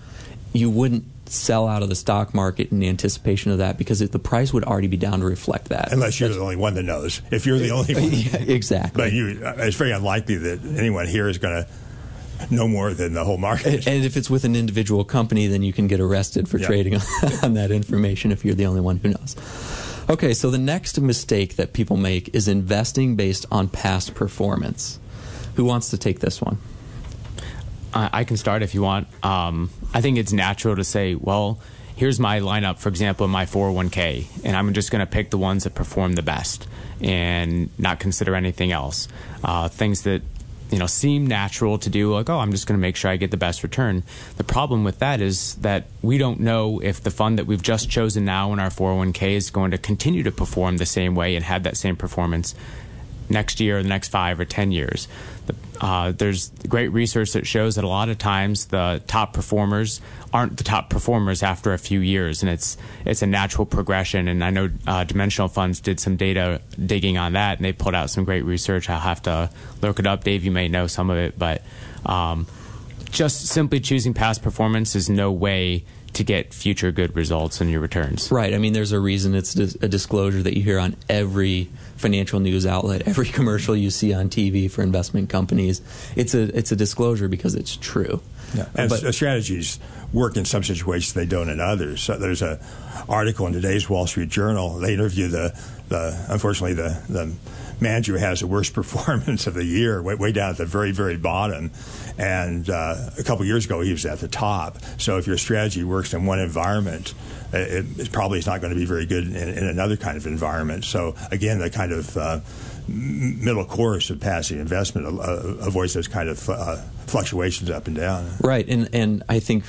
you wouldn't sell out of the stock market in anticipation of that because it, the price would already be down to reflect that. Unless you're That's, the only one that knows. If you're the only one. yeah, exactly. But you, it's very unlikely that anyone here is going to no more than the whole market. And if it's with an individual company, then you can get arrested for trading on that information if you're the only one who knows. Okay, so the next mistake that people make is investing based on past performance. Who wants to take this one? I can start if you want. Um, I think it's natural to say, well, here's my lineup, for example, in my 401k, and I'm just going to pick the ones that perform the best and not consider anything else. Uh, things that you know seem natural to do like oh i'm just going to make sure i get the best return. The problem with that is that we don't know if the fund that we've just chosen now in our 401k is going to continue to perform the same way and have that same performance next year or the next five or ten years uh, there's great research that shows that a lot of times the top performers aren't the top performers after a few years, and it's it's a natural progression. And I know uh, Dimensional Funds did some data digging on that, and they pulled out some great research. I'll have to look it up. Dave, you may know some of it, but um, just simply choosing past performance is no way to get future good results in your returns. Right. I mean, there's a reason it's a disclosure that you hear on every financial news outlet, every commercial you see on TV for investment companies. It's a it's a disclosure because it's true. Yeah. And but, strategies work in some situations they don't in others. So there's a article in today's Wall Street Journal. They interview the the unfortunately the the manager has the worst performance of the year, way, way down at the very very bottom. And uh, a couple years ago, he was at the top. So if your strategy works in one environment, it, it probably is not going to be very good in, in, another kind of environment. So again, the kind of uh, middle course of passive investment uh, avoids those kind of uh, fluctuations up and down. Right, and and I think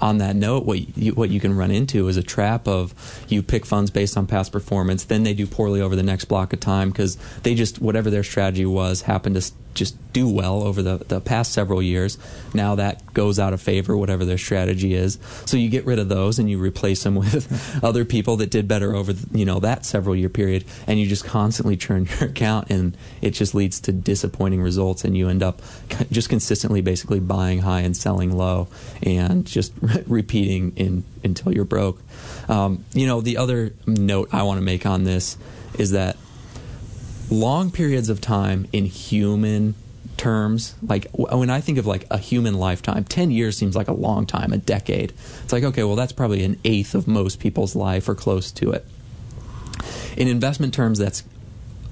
on that note, what you, what you can run into is a trap of you pick funds based on past performance, then they do poorly over the next block of time because they just whatever their strategy was happened to just do well over the, the past several years. Now that goes out of favor, whatever their strategy is. So you get rid of those and you replace them with other people that did better over you know that several year period, and you just constantly churn your account, and it just leads to disappointing results, and you end up just consistently basically buying high and selling low, and just repeating in until you're broke. Um, you know, the other note I want to make on this is that long periods of time in human terms like when i think of like a human lifetime 10 years seems like a long time a decade. It's like okay well that's probably an eighth of most people's life or close to it. In investment terms that's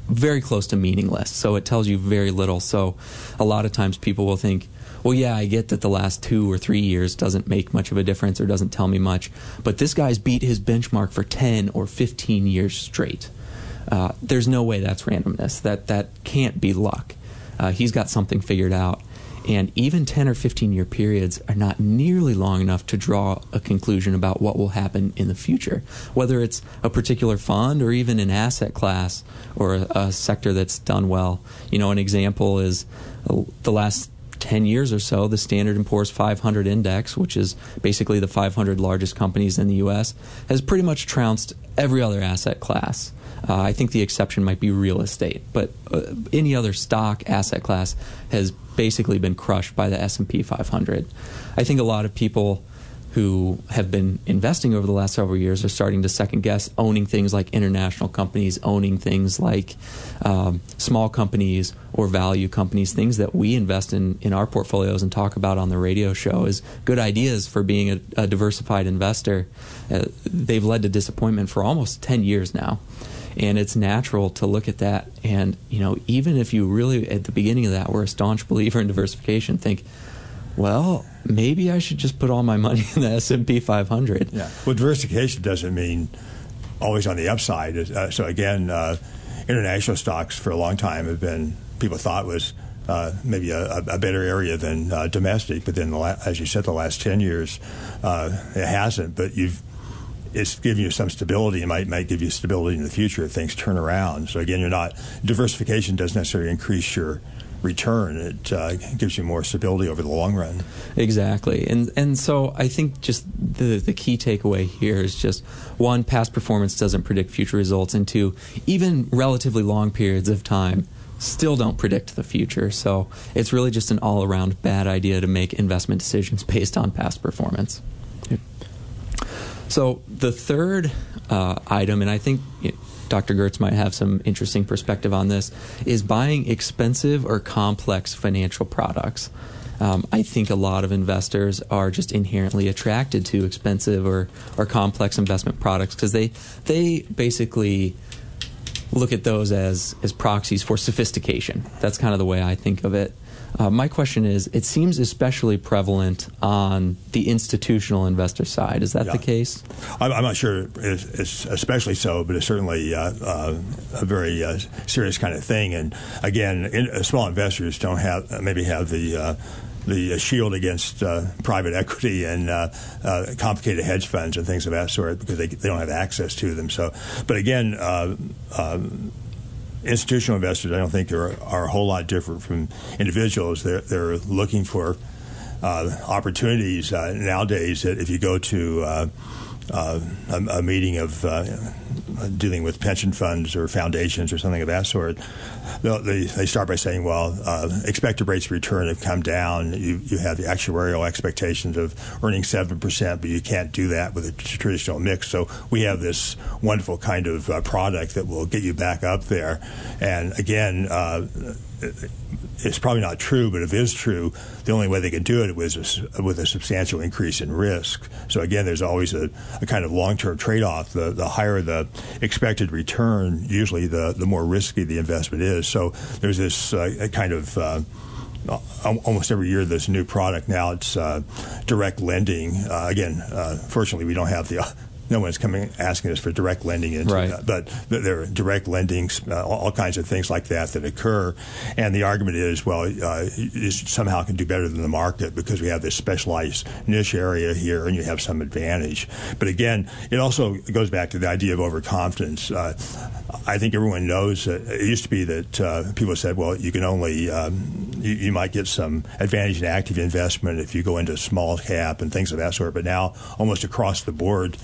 very close to meaningless so it tells you very little. So a lot of times people will think well yeah i get that the last two or three years doesn't make much of a difference or doesn't tell me much but this guy's beat his benchmark for 10 or 15 years straight uh, there's no way that's randomness. That that can't be luck. Uh, he's got something figured out. And even 10 or 15 year periods are not nearly long enough to draw a conclusion about what will happen in the future, whether it's a particular fund or even an asset class or a, a sector that's done well. You know, an example is uh, the last 10 years or so, the Standard & Poor's 500 index, which is basically the 500 largest companies in the U.S., has pretty much trounced every other asset class. Uh, I think the exception might be real estate, but uh, any other stock asset class has basically been crushed by the S&P 500. I think a lot of people who have been investing over the last several years are starting to second guess owning things like international companies, owning things like um, small companies or value companies, things that we invest in in our portfolios and talk about on the radio show as good ideas for being a, a diversified investor. Uh, they've led to disappointment for almost 10 years now and it's natural to look at that and you know even if you really at the beginning of that were a staunch believer in diversification think well maybe i should just put all my money in the s&p 500 yeah well diversification doesn't mean always on the upside uh, so again uh, international stocks for a long time have been people thought was uh, maybe a, a, better area than uh, domestic. But then, the la- as you said, the last ten years, uh, it hasn't. But you've it's giving you some stability. It might might give you stability in the future if things turn around. So again, you're not diversification doesn't necessarily increase your return. It uh, gives you more stability over the long run. Exactly, and and so I think just the the key takeaway here is just one, past performance doesn't predict future results, and two, even relatively long periods of time still don't predict the future. So it's really just an all around bad idea to make investment decisions based on past performance. So the third uh, item, and I think Dr. Giertz might have some interesting perspective on this, is buying expensive or complex financial products. Um, I think a lot of investors are just inherently attracted to expensive or, or complex investment products because they they basically look at those as as proxies for sophistication. That's kind of the way I think of it. Uh, my question is it seems especially prevalent on the institutional investor side. Is that yeah. the case? I'm, I'm not sure it's, it's, especially so, but it's certainly uh, uh, a very uh, serious kind of thing. And again, in, uh, small investors don't have maybe have the uh, the shield against uh, private equity and uh, uh, complicated hedge funds and things of that sort because they, they don't have access to them. So, but again, institutional investors, I don't think are, are a whole lot different from individuals. They're, they're looking for uh, opportunities uh, nowadays that if you go to uh, uh a, a, meeting of uh, dealing with pension funds or foundations or something of that sort, they, they start by saying, well, uh, expected rates of return have come down. You, you have the actuarial expectations of earning 7%, but you can't do that with a traditional mix. So we have this wonderful kind of uh, product that will get you back up there. And again, uh, it's probably not true, but if it is true, the only way they could do it was a, with a substantial increase in risk. So again, there's always a, a kind of long-term trade-off. The, the higher the expected return, usually the, the more risky the investment is. So there's this uh, kind of uh, almost every year there's a new product. Now it's uh, direct lending. Uh, again, uh, fortunately, we don't have the no one's coming asking us for direct lending into right. that, but there are direct lendings, uh, all, kinds of things like that that occur. And the argument is, well, uh, somehow can do better than the market because we have this specialized niche area here, and you have some advantage. But again, it also goes back to the idea of overconfidence. Uh, I think everyone knows that it used to be that uh, people said, well, you can only um, you, you, might get some advantage in active investment if you go into small cap and things of that sort. But now, almost across the board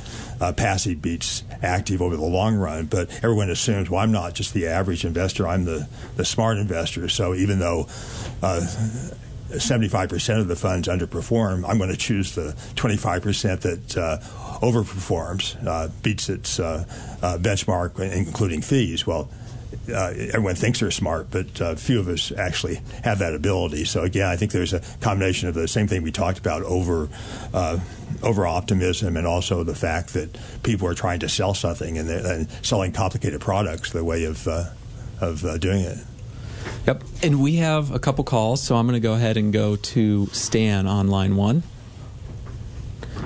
uh, passive beats active over the long run. But everyone assumes, well, I'm not just the average investor; I'm the the smart investor. So even though uh, 75% of the funds underperform, I'm going to choose the 25% that uh, overperforms, uh, beats its uh, uh, benchmark, including fees. Well, uh, everyone thinks they're smart, but uh, few of us actually have that ability. So again, I think there's a combination of the same thing we talked about over uh, over optimism and also the fact that people are trying to sell something and, and selling complicated products the way of uh, of uh, doing it. Yep, and we have a couple calls, so I'm going to go ahead and go to Stan on line one.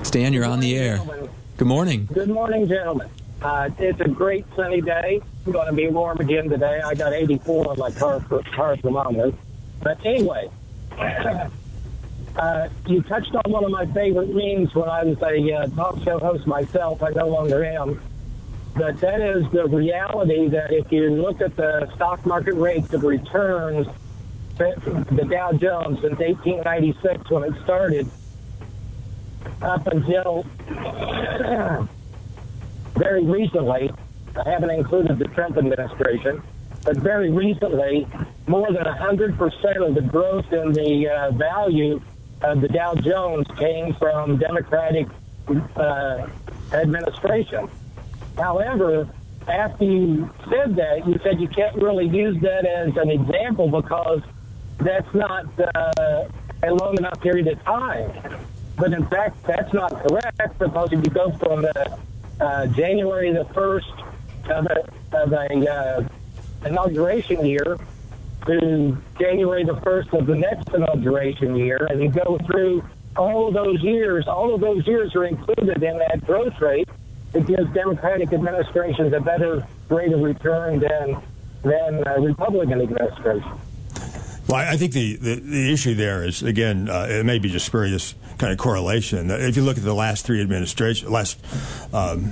Stan, you're on the air. Gentlemen. Good morning. Good morning, gentlemen. Uh, it's a great sunny day. It's going to be warm again today. I got 84 on my car, car thermometer. But anyway, uh, you touched on one of my favorite memes when I was a uh, talk show host myself. I no longer am. But that is the reality that if you look at the stock market rates of returns, the Dow Jones since 1896 when it started, up until very recently, I haven't included the Trump administration, but very recently, more than 100% of the growth in the uh, value of the Dow Jones came from Democratic uh, administration. However, after you said that, you said you can't really use that as an example because that's not uh, a long enough period of time. But in fact, that's not correct because if you go from the uh, January the 1st of a, of a uh, inauguration year to January the 1st of the next inauguration year, and you go through all of those years, all of those years are included in that growth rate. It gives Democratic administrations a better rate of return than than uh, Republican administration. Well, I think the, the, the issue there is again, uh, it may be just spurious kind of correlation. If you look at the last three administrations, last um,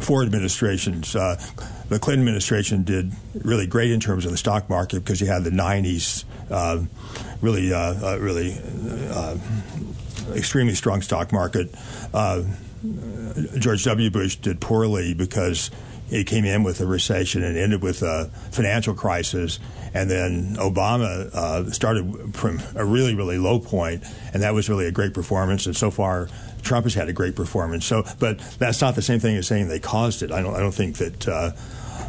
four administrations, uh, the Clinton administration did really great in terms of the stock market because you had the '90s, uh, really, uh, uh, really uh, extremely strong stock market. George W. Bush did poorly because he came in with a recession and ended with a financial crisis. And then Obama uh, started from a really, really low point, and that was really a great performance. And so far, Trump has had a great performance. So, but that's not the same thing as saying they caused it. I don't. I don't think that. Uh,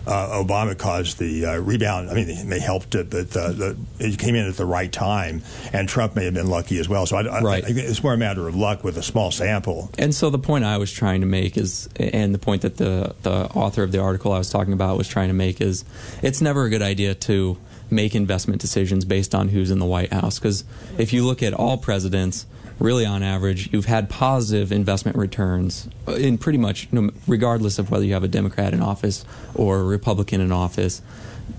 uh, Obama caused the uh, rebound. I mean, they helped it, but uh, the, it came in at the right time, and Trump may have been lucky as well. So, I, I, right. I, it's more a matter of luck with a small sample. And so, the point I was trying to make is, and the point that the the author of the article I was talking about was trying to make is, it's never a good idea to make investment decisions based on who's in the White House because if you look at all presidents really on average, you've had positive investment returns in pretty much, regardless of whether you have a Democrat in office or a Republican in office.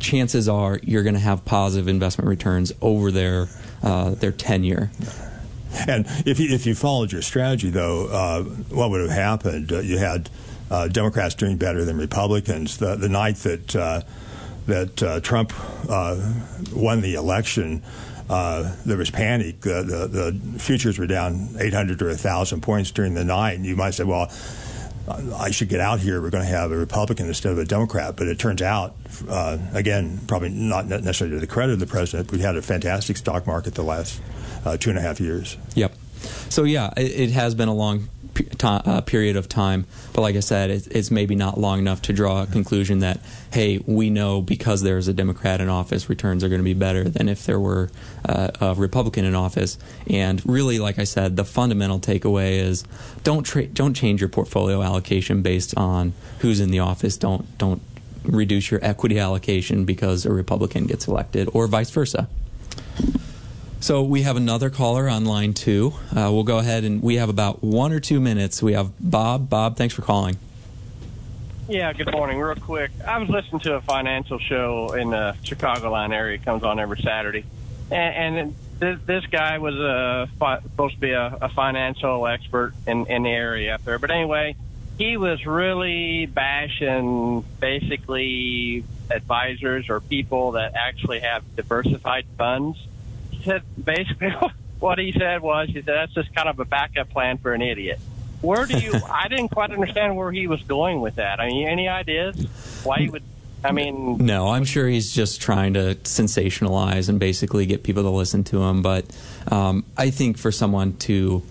Chances are you're going to have positive investment returns over their uh, their tenure. And if you, if you followed your strategy, though, uh, what would have happened? Uh, you had uh, Democrats doing better than Republicans. The, the night that uh, that uh, Trump won the election, uh, there was panic. the, the, futures were down 800 or 1,000 points during the night. And you might say, well, I should get out here. We're going to have a Republican instead of a Democrat. But it turns out, uh, again, probably not necessarily to the credit of the president, we had a fantastic stock market the last uh, two and a half years. Yep. So, yeah, it, it has been a long uh, period of time. But like I said, it's, it's, maybe not long enough to draw a conclusion that, hey, we know because there's a Democrat in office, returns are going to be better than if there were uh, a Republican in office. And really, like I said, the fundamental takeaway is don't tra- don't change your portfolio allocation based on who's in the office. Don't don't reduce your equity allocation because a Republican gets elected, or vice versa. So we have another caller on line two. Uh, we'll go ahead and we have about one or two minutes. We have Bob. Bob, thanks for calling. Yeah, good morning. Real quick, I was listening to a financial show in the Chicagoland area. It comes on every Saturday, and, and this, this guy was a, supposed to be a, a financial expert in, in the area up there. But anyway, he was really bashing basically advisors or people that actually have diversified funds said basically what he said was he said that's just kind of a backup plan for an idiot. Where do you? I didn't quite understand where he was going with that. I mean, any ideas why he would? I mean, no, I'm sure he's just trying to sensationalize and basically get people to listen to him. But um, I think for someone to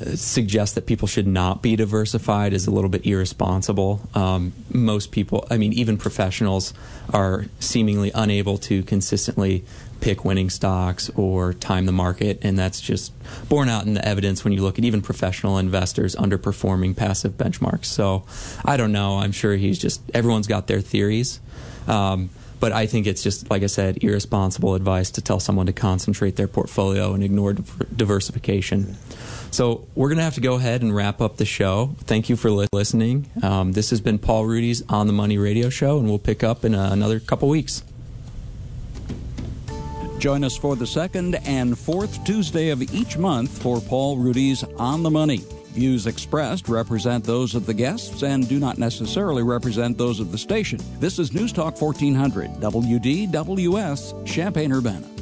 uh, suggest that people should not be diversified is a little bit irresponsible. Um, most people, I mean, even professionals, are seemingly unable to consistently pick winning stocks or time the market. And that's just borne out in the evidence when you look at even professional investors underperforming passive benchmarks. So I don't know. I'm sure he's just, everyone's got their theories. Um, but I think it's just, like I said, irresponsible advice to tell someone to concentrate their portfolio and ignore diversification. So we're going to have to go ahead and wrap up the show. Thank you for li- listening. Um, this has been Paul Ruedi's On the Money radio show, and we'll pick up in uh, another couple weeks. Join us for the second and fourth Tuesday of each month for Paul Ruedi's On the Money. Views expressed represent those of the guests and do not necessarily represent those of the station. This is News Talk 1400, WDWS, Champaign Urbana.